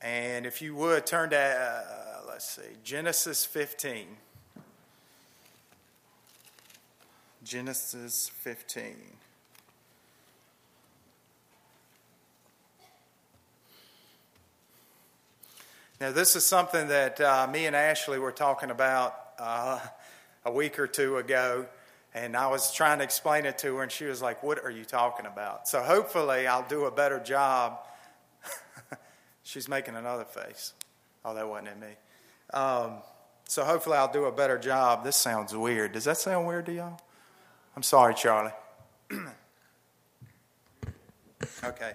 And if you would turn to, uh, let's see, Genesis 15. Genesis 15. Now, this is something that uh, me and Ashley were talking about uh, a week or two ago, and I was trying to explain it to her, and she was like, What are you talking about? So, hopefully, I'll do a better job. She's making another face. Oh, that wasn't in me. Um, so, hopefully, I'll do a better job. This sounds weird. Does that sound weird to y'all? I'm sorry, Charlie. okay.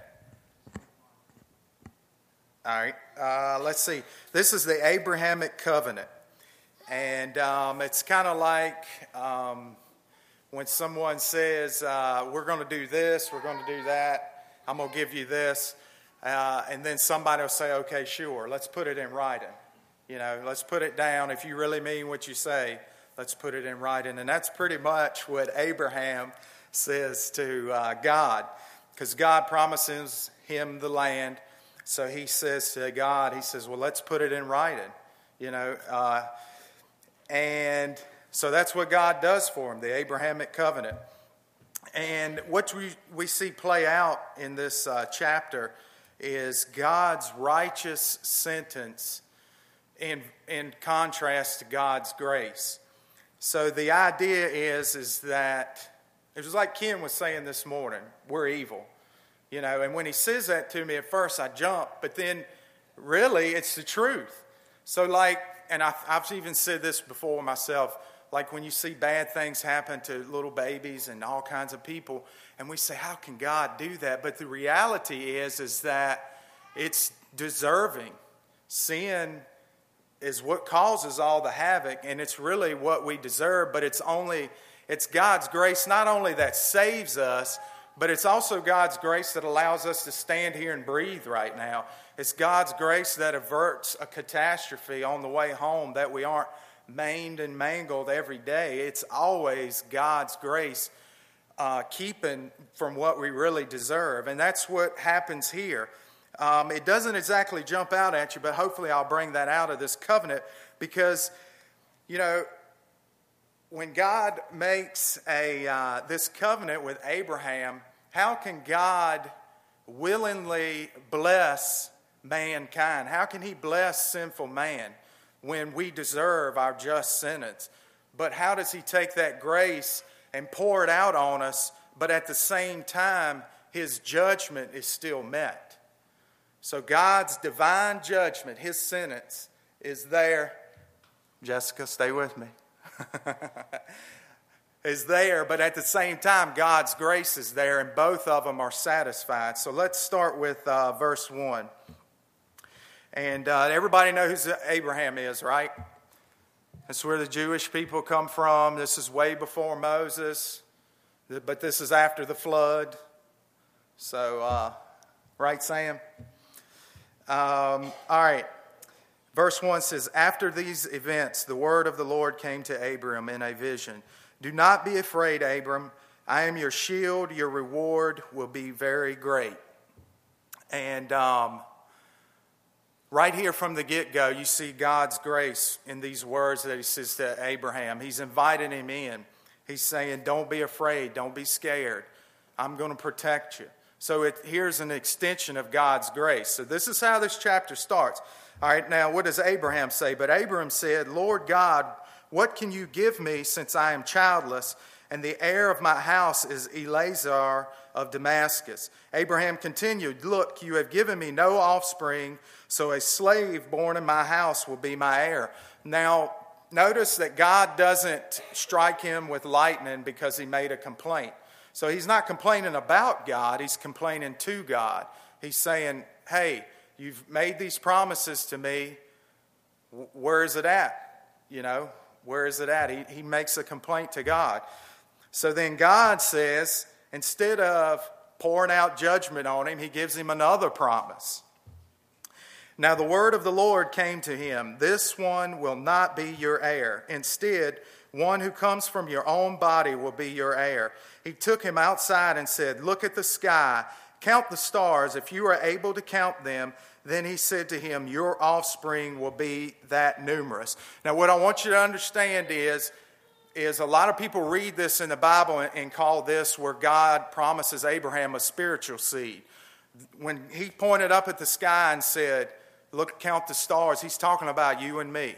All right, uh, let's see. This is the Abrahamic covenant. And um, it's kind of like um, when someone says, uh, We're going to do this, we're going to do that, I'm going to give you this. Uh, and then somebody will say, Okay, sure, let's put it in writing. You know, let's put it down. If you really mean what you say, let's put it in writing. And that's pretty much what Abraham says to uh, God, because God promises him the land so he says to God, he says, well, let's put it in writing, you know. Uh, and so that's what God does for him, the Abrahamic covenant. And what we, we see play out in this uh, chapter is God's righteous sentence in, in contrast to God's grace. So the idea is, is that it was like Ken was saying this morning we're evil. You know, and when he says that to me at first, I jump, but then really it's the truth. So, like, and I've, I've even said this before myself, like when you see bad things happen to little babies and all kinds of people, and we say, How can God do that? But the reality is, is that it's deserving. Sin is what causes all the havoc, and it's really what we deserve, but it's only it's God's grace not only that saves us, but it's also God's grace that allows us to stand here and breathe right now. It's God's grace that averts a catastrophe on the way home, that we aren't maimed and mangled every day. It's always God's grace uh, keeping from what we really deserve. And that's what happens here. Um, it doesn't exactly jump out at you, but hopefully I'll bring that out of this covenant because, you know, when God makes a, uh, this covenant with Abraham, how can God willingly bless mankind? How can He bless sinful man when we deserve our just sentence? But how does He take that grace and pour it out on us, but at the same time, His judgment is still met? So God's divine judgment, His sentence, is there. Jessica, stay with me. is there, but at the same time, God's grace is there, and both of them are satisfied. So let's start with uh, verse 1. And uh, everybody knows who Abraham is, right? That's where the Jewish people come from. This is way before Moses, but this is after the flood. So, uh, right, Sam? Um, all right. Verse 1 says, After these events, the word of the Lord came to Abram in a vision. Do not be afraid, Abram. I am your shield. Your reward will be very great. And um, right here from the get go, you see God's grace in these words that he says to Abraham. He's inviting him in. He's saying, Don't be afraid. Don't be scared. I'm going to protect you. So it, here's an extension of God's grace. So this is how this chapter starts. All right, now what does Abraham say? But Abraham said, Lord God, what can you give me since I am childless? And the heir of my house is Eliezer of Damascus. Abraham continued, Look, you have given me no offspring, so a slave born in my house will be my heir. Now, notice that God doesn't strike him with lightning because he made a complaint. So he's not complaining about God, he's complaining to God. He's saying, Hey, You've made these promises to me. Where is it at? You know, where is it at? He, he makes a complaint to God. So then God says, instead of pouring out judgment on him, he gives him another promise. Now the word of the Lord came to him This one will not be your heir. Instead, one who comes from your own body will be your heir. He took him outside and said, Look at the sky Count the stars. If you are able to count them, then he said to him, Your offspring will be that numerous. Now, what I want you to understand is, is a lot of people read this in the Bible and, call this where God promises Abraham a spiritual seed. When he pointed up at the sky and said, Look, count the stars, he's talking about you and me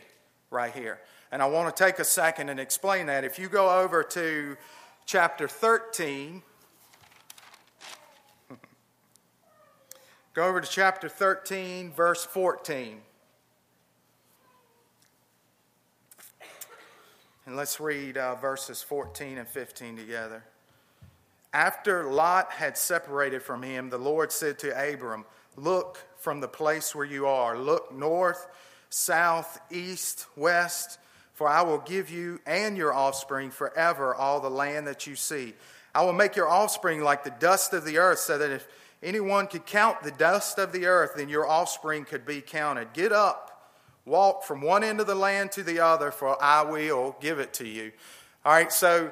right here. And I want to take a second and explain that. If you go over to chapter 13, Go over to chapter 13, verse 14. And let's read uh, verses 14 and 15 together. After Lot had separated from him, the Lord said to Abram, Look from the place where you are. Look north, south, east, west, for I will give you and your offspring forever all the land that you see. I will make your offspring like the dust of the earth, so that if anyone could count the dust of the earth, then your offspring could be counted. Get up, walk from one end of the land to the other, for I will give it to you. All right, so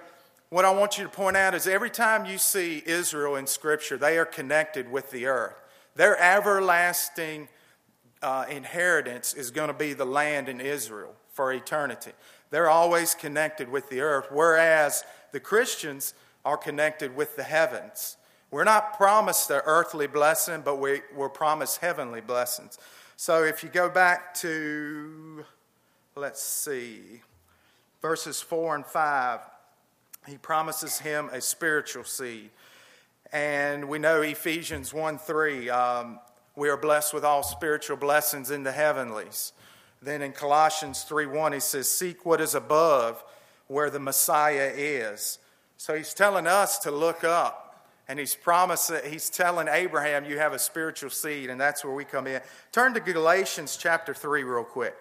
what I want you to point out is every time you see Israel in Scripture, they are connected with the earth. Their everlasting uh, inheritance is going to be the land in Israel for eternity. They're always connected with the earth, whereas the Christians are connected with the heavens. We're not promised the earthly blessing, but we, we're promised heavenly blessings. So if you go back to, let's see, verses 4 and 5, he promises him a spiritual seed. And we know Ephesians 1 3, um, we are blessed with all spiritual blessings in the heavenlies. Then in Colossians 3 1, he says, Seek what is above where the Messiah is. So he's telling us to look up and he's promised he's telling Abraham, you have a spiritual seed, and that's where we come in. Turn to Galatians chapter 3 real quick.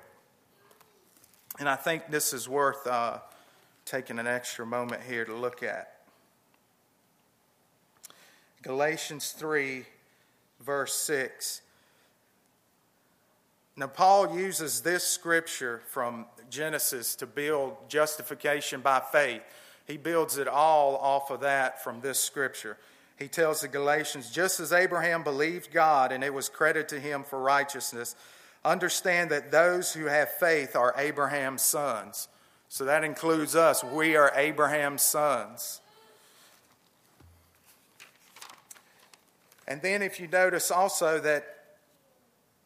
And I think this is worth uh, taking an extra moment here to look at. Galatians 3, verse 6. Now, Paul uses this scripture from Genesis to build justification by faith. He builds it all off of that from this scripture he tells the Galatians, just as Abraham believed God and it was credited to him for righteousness, understand that those who have faith are Abraham's sons. So that includes us. We are Abraham's sons. And then, if you notice also that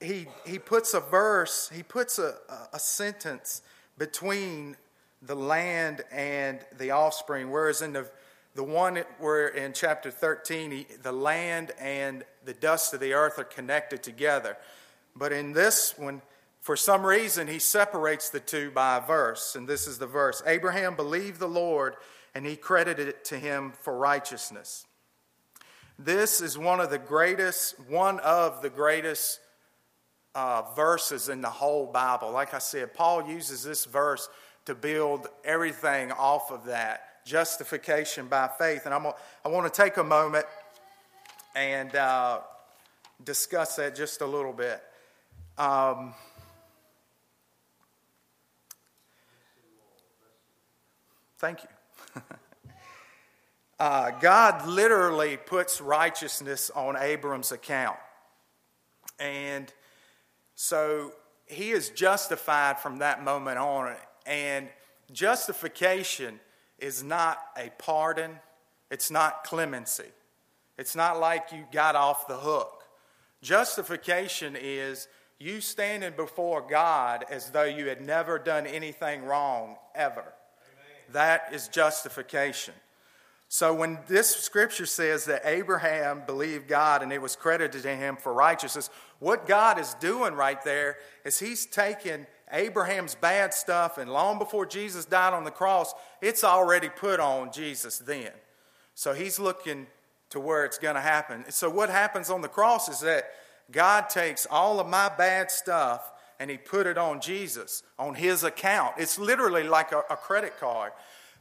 he, he puts a verse, he puts a, a sentence between the land and the offspring, whereas in the the one where in chapter 13, he, the land and the dust of the earth are connected together. But in this one, for some reason, he separates the two by a verse. And this is the verse Abraham believed the Lord, and he credited it to him for righteousness. This is one of the greatest, one of the greatest uh, verses in the whole Bible. Like I said, Paul uses this verse to build everything off of that justification by faith. And I'm, I want to take a moment and uh, discuss that just a little bit. Um, thank you. uh, God literally puts righteousness on Abram's account. And so he is justified from that moment on. And justification is not a pardon, it's not clemency. It's not like you got off the hook. Justification is you standing before God as though you had never done anything wrong ever. Amen. That is justification. So when this scripture says that Abraham believed God and it was credited to him for righteousness, what God is doing right there is he's taking Abraham's bad stuff, and long before Jesus died on the cross, it's already put on Jesus then. So he's looking to where it's going to happen. So what happens on the cross is that God takes all of my bad stuff and he put it on Jesus, on his account. It's literally like a, a credit card.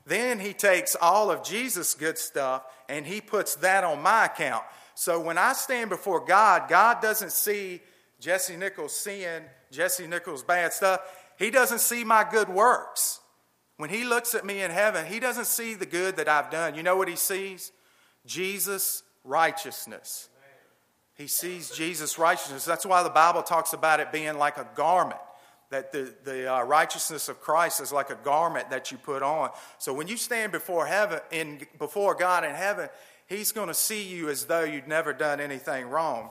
Then he takes all of Jesus' good stuff and he puts that on my account. So when I stand before God, God doesn't see Jessie Nichols seeing Jessie Nichols' bad stuff, he doesn't see my good works. When he looks at me in heaven, he doesn't see the good that I've done. You know what he sees? Jesus' righteousness. He sees Jesus' righteousness. That's why the Bible talks about it being like a garment, that the, the uh, righteousness of Christ is like a garment that you put on. So when you stand before heaven, in, before God in heaven, He's going to see you as though you'd never done anything wrong.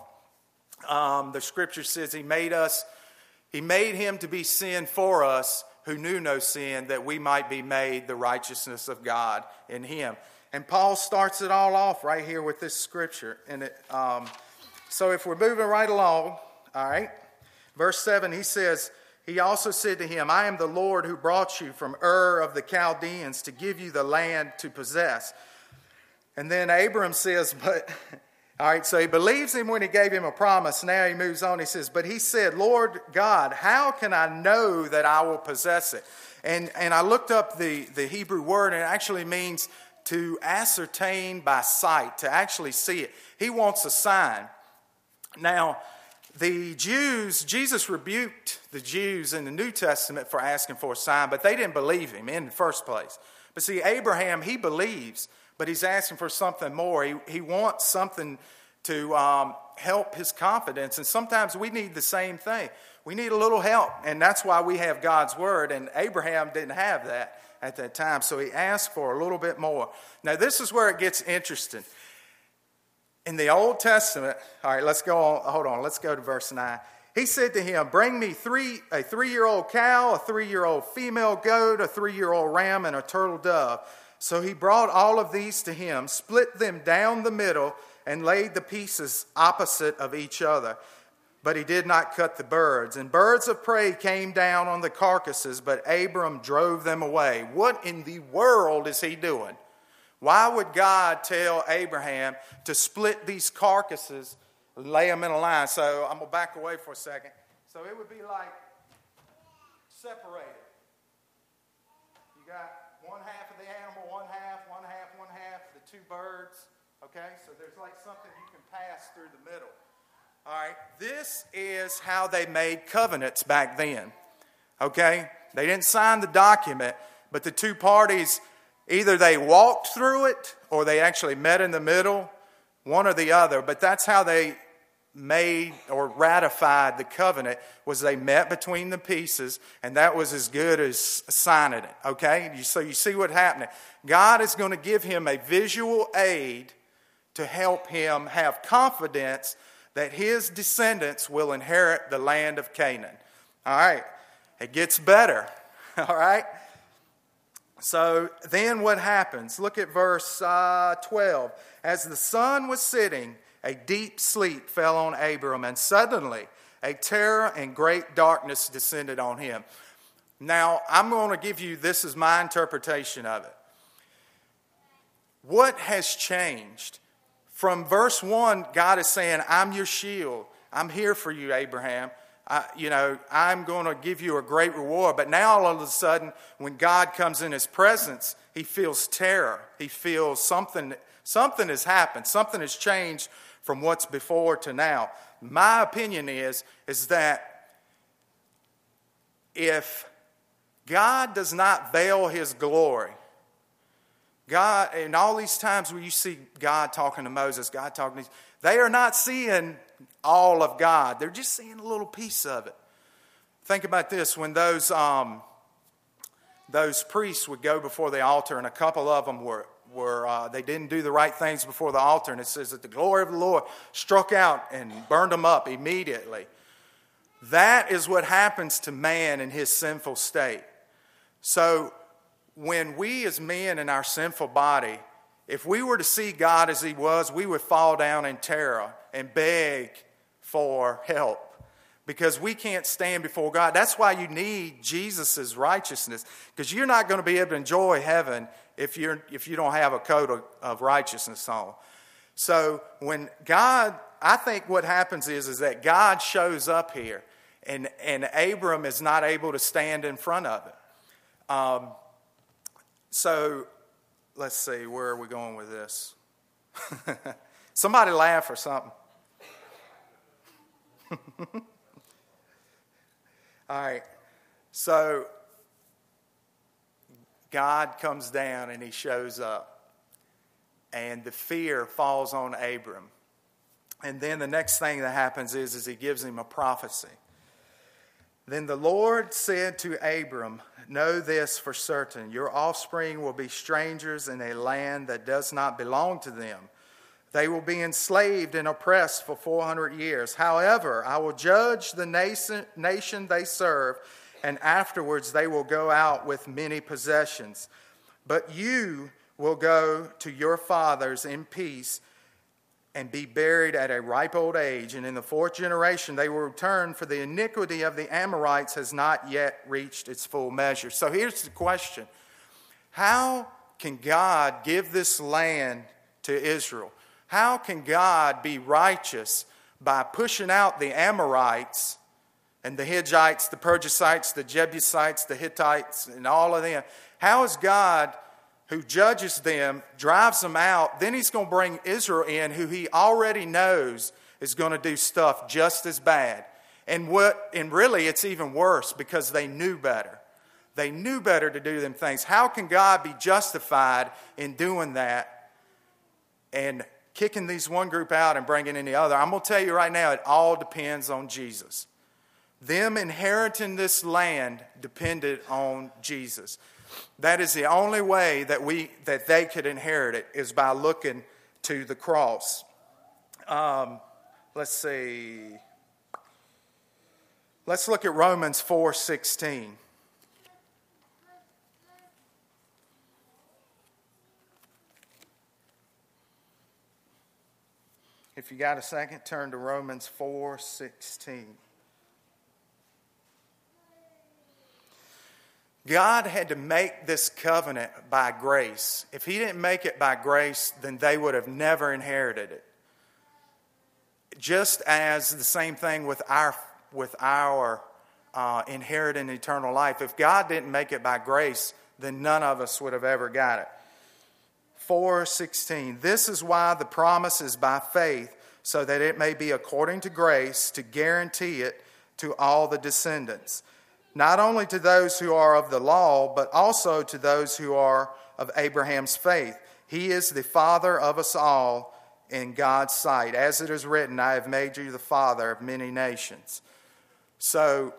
Um, the scripture says He made us, He made Him to be sin for us who knew no sin, that we might be made the righteousness of God in Him. And Paul starts it all off right here with this scripture. And it, um, so if we're moving right along, all right, verse 7, he says, He also said to him, I am the Lord who brought you from Ur of the Chaldeans to give you the land to possess. And then Abram says, But, all right, so he believes him when he gave him a promise. Now he moves on. He says, But he said, Lord God, how can I know that I will possess it? And, and I looked up the, the Hebrew word, and it actually means to ascertain by sight, to actually see it. He wants a sign. Now, the Jews, Jesus rebuked the Jews in the New Testament for asking for a sign, but they didn't believe him in the first place. But see, Abraham, he believes, but he's asking for something more. He, he wants something to um, help his confidence. And sometimes we need the same thing. We need a little help. And that's why we have God's word. And Abraham didn't have that at that time. So he asked for a little bit more. Now, this is where it gets interesting. In the Old Testament, all right, let's go on. Hold on, let's go to verse 9. He said to him, Bring me three, a three year old cow, a three year old female goat, a three year old ram, and a turtle dove. So he brought all of these to him, split them down the middle, and laid the pieces opposite of each other. But he did not cut the birds. And birds of prey came down on the carcasses, but Abram drove them away. What in the world is he doing? Why would God tell Abraham to split these carcasses, lay them in a line? So I'm going to back away for a second. So it would be like separated. You got one half of the animal, one half, one half, one half, the two birds. Okay? So there's like something you can pass through the middle. All right? This is how they made covenants back then. Okay? They didn't sign the document, but the two parties Either they walked through it or they actually met in the middle, one or the other. But that's how they made or ratified the covenant was they met between the pieces and that was as good as signing it okay so you see what happened god is going to give him a visual aid to help him have confidence that his descendants will inherit the land of canaan all right it gets better all right so then what happens? Look at verse uh, 12. As the sun was sitting, a deep sleep fell on Abram, and suddenly a terror and great darkness descended on him. Now, I'm going to give you this is my interpretation of it. What has changed? From verse 1, God is saying, I'm your shield. I'm here for you, Abraham. I, you know, I'm going to give you a great reward. But now all of a sudden, when God comes in his presence, he feels terror. He feels something, something has happened. Something has changed from what's before to now. My opinion is, is that if God does not veil his glory, God, in all these times where you see God talking to Moses, God talking to they are not seeing all of God, they're just seeing a little piece of it. Think about this when those, um, those priests would go before the altar, and a couple of them were, were uh, they didn't do the right things before the altar, and it says that the glory of the Lord struck out and burned them up immediately. That is what happens to man in his sinful state. So, when we as men in our sinful body if we were to see God as He was, we would fall down in terror and beg for help because we can't stand before God. That's why you need Jesus' righteousness because you're not going to be able to enjoy heaven if, you're, if you don't have a coat of, of righteousness on. So when God, I think what happens is, is that God shows up here and, and Abram is not able to stand in front of it. Um, so let's see, where are we going with this? Somebody laugh or something. All right. So God comes down and he shows up, and the fear falls on Abram. And then the next thing that happens is, is he gives him a prophecy. Then the Lord said to Abram, Know this for certain your offspring will be strangers in a land that does not belong to them. They will be enslaved and oppressed for 400 years. However, I will judge the nation, they serve, and afterwards they will go out with many possessions. But you will go to your fathers in peace and be buried at a ripe old age. And in the fourth generation, they will return, for the iniquity of the Amorites has not yet reached its full measure. So here's the question How can God give this land to Israel? How can God be righteous by pushing out the Amorites and the Hittites, the Perizzites, the Jebusites, the Hittites, and all of them? How is God who judges them, drives them out. Then he's going to bring Israel in, who he already knows is going to do stuff just as bad. And what and really it's even worse because they knew better. They knew better to do them things. How can God be justified in doing that and kicking these one group out and bringing in the other? I'm going to tell you right now, it all depends on Jesus. Them inheriting this land depended on Jesus. That is the only way that, we, that they could inherit it is by looking to the cross. Um, let's see. Let's look at Romans 4:16. If you got a second, turn to Romans 4:16. God had to make this covenant by grace. If He didn't make it by grace, then they would have never inherited it. Just as the same thing with our, with our uh, inheriting eternal life. If God didn't make it by grace, then none of us would have ever got it. 4:16 This is why the promise is by faith so that it may be according to grace to guarantee it to all the descendants not only to those who are of the law, but also to those who are of Abraham's faith. He is the father of us all in God's sight. As it is written, I have made you the father of many nations. So,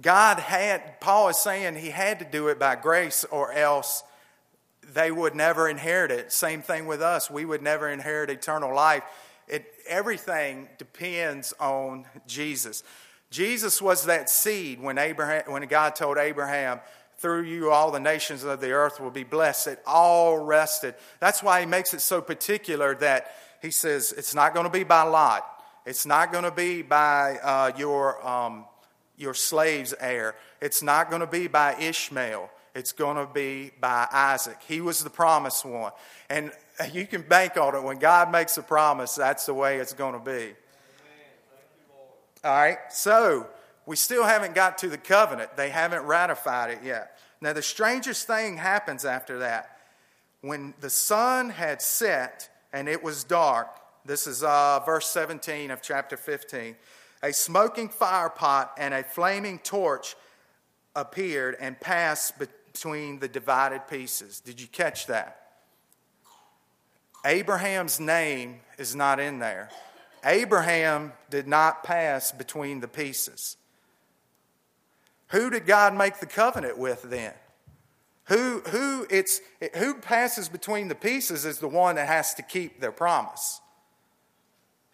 God had, Paul is saying he had to do it by grace or else they would never inherit it. Same thing with us. We would never inherit eternal life. It, everything depends on Jesus. Jesus was that seed when, Abraham, when God told Abraham, through you all the nations of the earth will be blessed. It all rested. That's why he makes it so particular that he says it's not going to be by Lot. It's not going to be by uh, your, um, your slave's heir. It's not going to be by Ishmael. It's going to be by Isaac. He was the promised one. And you can bank on it. When God makes a promise, that's the way it's going to be. All right, so we still haven't got to the covenant. They haven't ratified it yet. Now, the strangest thing happens after that. When the sun had set and it was dark, this is uh, verse 17 of chapter 15, a smoking fire pot and a flaming torch appeared and passed between the divided pieces. Did you catch that? Abraham's name is not in there. Abraham did not pass between the pieces. Who did God make the covenant with then? Who, who, it's, who passes between the pieces is the one that has to keep their promise.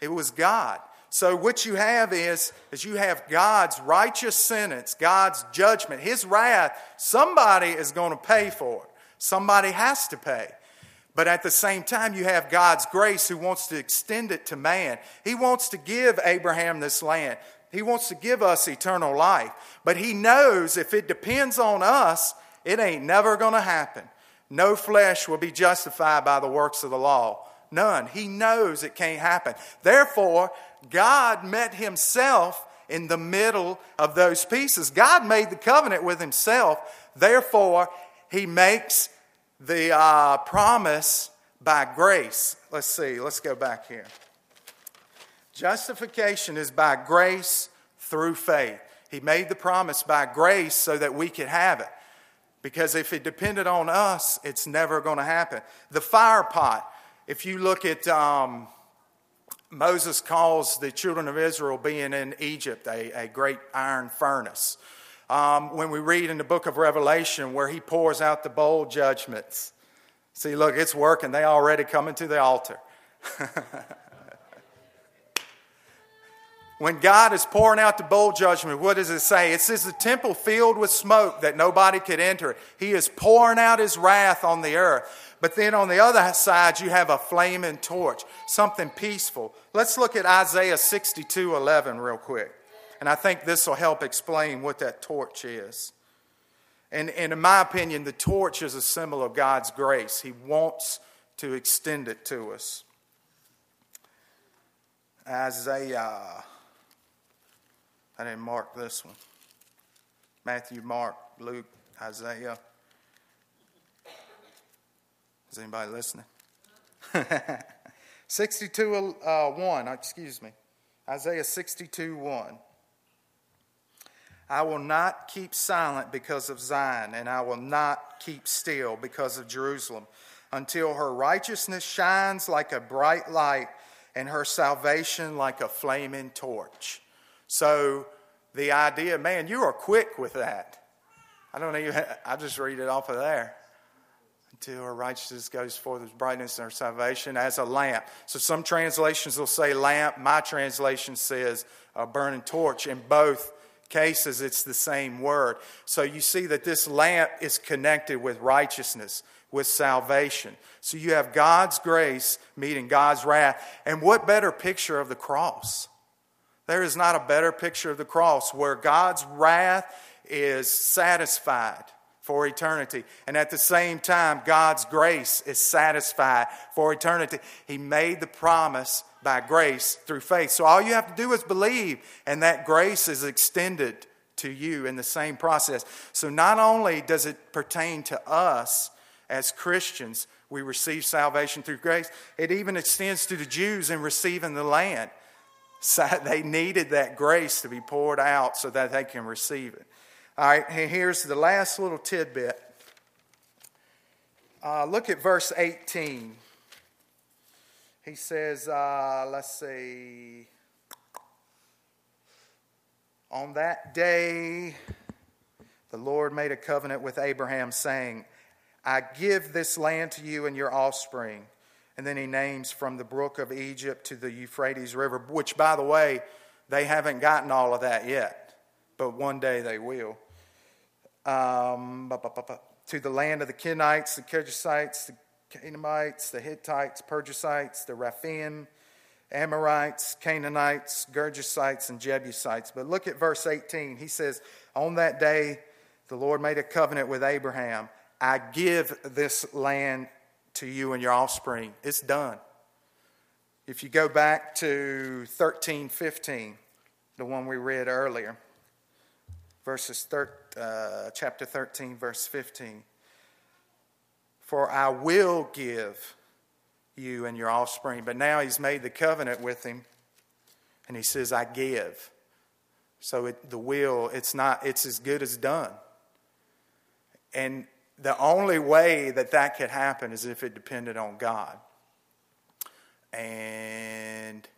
It was God. So what you have is, is you have God's righteous sentence, God's judgment, His wrath. Somebody is going to pay for it. Somebody has to pay. But at the same time, you have God's grace who wants to extend it to man. He wants to give Abraham this land, He wants to give us eternal life. But He knows if it depends on us, it ain't never going to happen. No flesh will be justified by the works of the law. None. He knows it can't happen. Therefore, God met Himself in the middle of those pieces. God made the covenant with Himself. Therefore, He makes the uh, promise by grace. Let's see, let's go back here. Justification is by grace through faith. He made the promise by grace so that we could have it. Because if it depended on us, it's never going to happen. The fire pot, if you look at um, Moses calls the children of Israel being in Egypt a, a great iron furnace. Um, when we read in the book of Revelation where he pours out the bowl judgments, see, look, it's working. They already coming to the altar. when God is pouring out the bowl judgment, what does it say? It says the temple filled with smoke that nobody could enter. He is pouring out his wrath on the earth. But then on the other side, you have a flaming torch, something peaceful. Let's look at Isaiah 62 11 real quick. And I think this will help explain what that torch is. And, and in my opinion, the torch is a symbol of God's grace. He wants to extend it to us. Isaiah, I didn't mark this one. Matthew, Mark, Luke, Isaiah. Anybody listening? 62 uh, 1, excuse me. Isaiah 62 1. I will not keep silent because of Zion, and I will not keep still because of Jerusalem, until her righteousness shines like a bright light and her salvation like a flaming torch. So, the idea, man, you are quick with that. I don't even, I just read it off of there until our righteousness goes forth as brightness and our salvation as a lamp. So some translations will say lamp. My translation says a burning torch. In both cases, it's the same word. So you see that this lamp is connected with righteousness, with salvation. So you have God's grace meeting God's wrath. And what better picture of the cross? There is not a better picture of the cross where God's wrath is satisfied for eternity. And at the same time, God's grace is satisfied for eternity. He made the promise by grace through faith. So all you have to do is believe, and that grace is extended to you in the same process. So not only does it pertain to us as Christians, we receive salvation through grace, it even extends to the Jews in receiving the land. So they needed that grace to be poured out so that they can receive it. All right, here's the last little tidbit. Uh, look at verse 18. He says, uh, let's see. On that day, the Lord made a covenant with Abraham, saying, I give this land to you and your offspring. And then he names from the brook of Egypt to the Euphrates River, which, by the way, they haven't gotten all of that yet, but one day they will um, to the land of the Kenites, the Kenizzites, the Canaanites, the Hittites, Perizzites, the Rephaim, Amorites, Canaanites, Girgashites, and Jebusites. But look at verse 18. He says, On that day, the Lord made a covenant with Abraham. I give this land to you and your offspring. It's done. If you go back to 1315, the one we read earlier, verses thir- uh, chapter 13, verse 15. For I will give you and your offspring. But now he's made the covenant with him, and he says, I give. So it, the will, it's not, it's as good as done. And the only way that that could happen is if it depended on God. And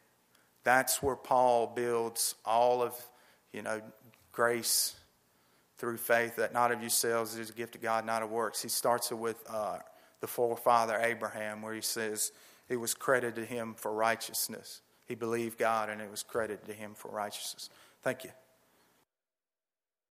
that's where Paul builds all of, you know, grace through faith that not of yourselves is a gift of God, not of works. He starts it with uh, the forefather Abraham, where he says it was credited to him for righteousness. He believed God, and it was credited to him for righteousness. Thank you.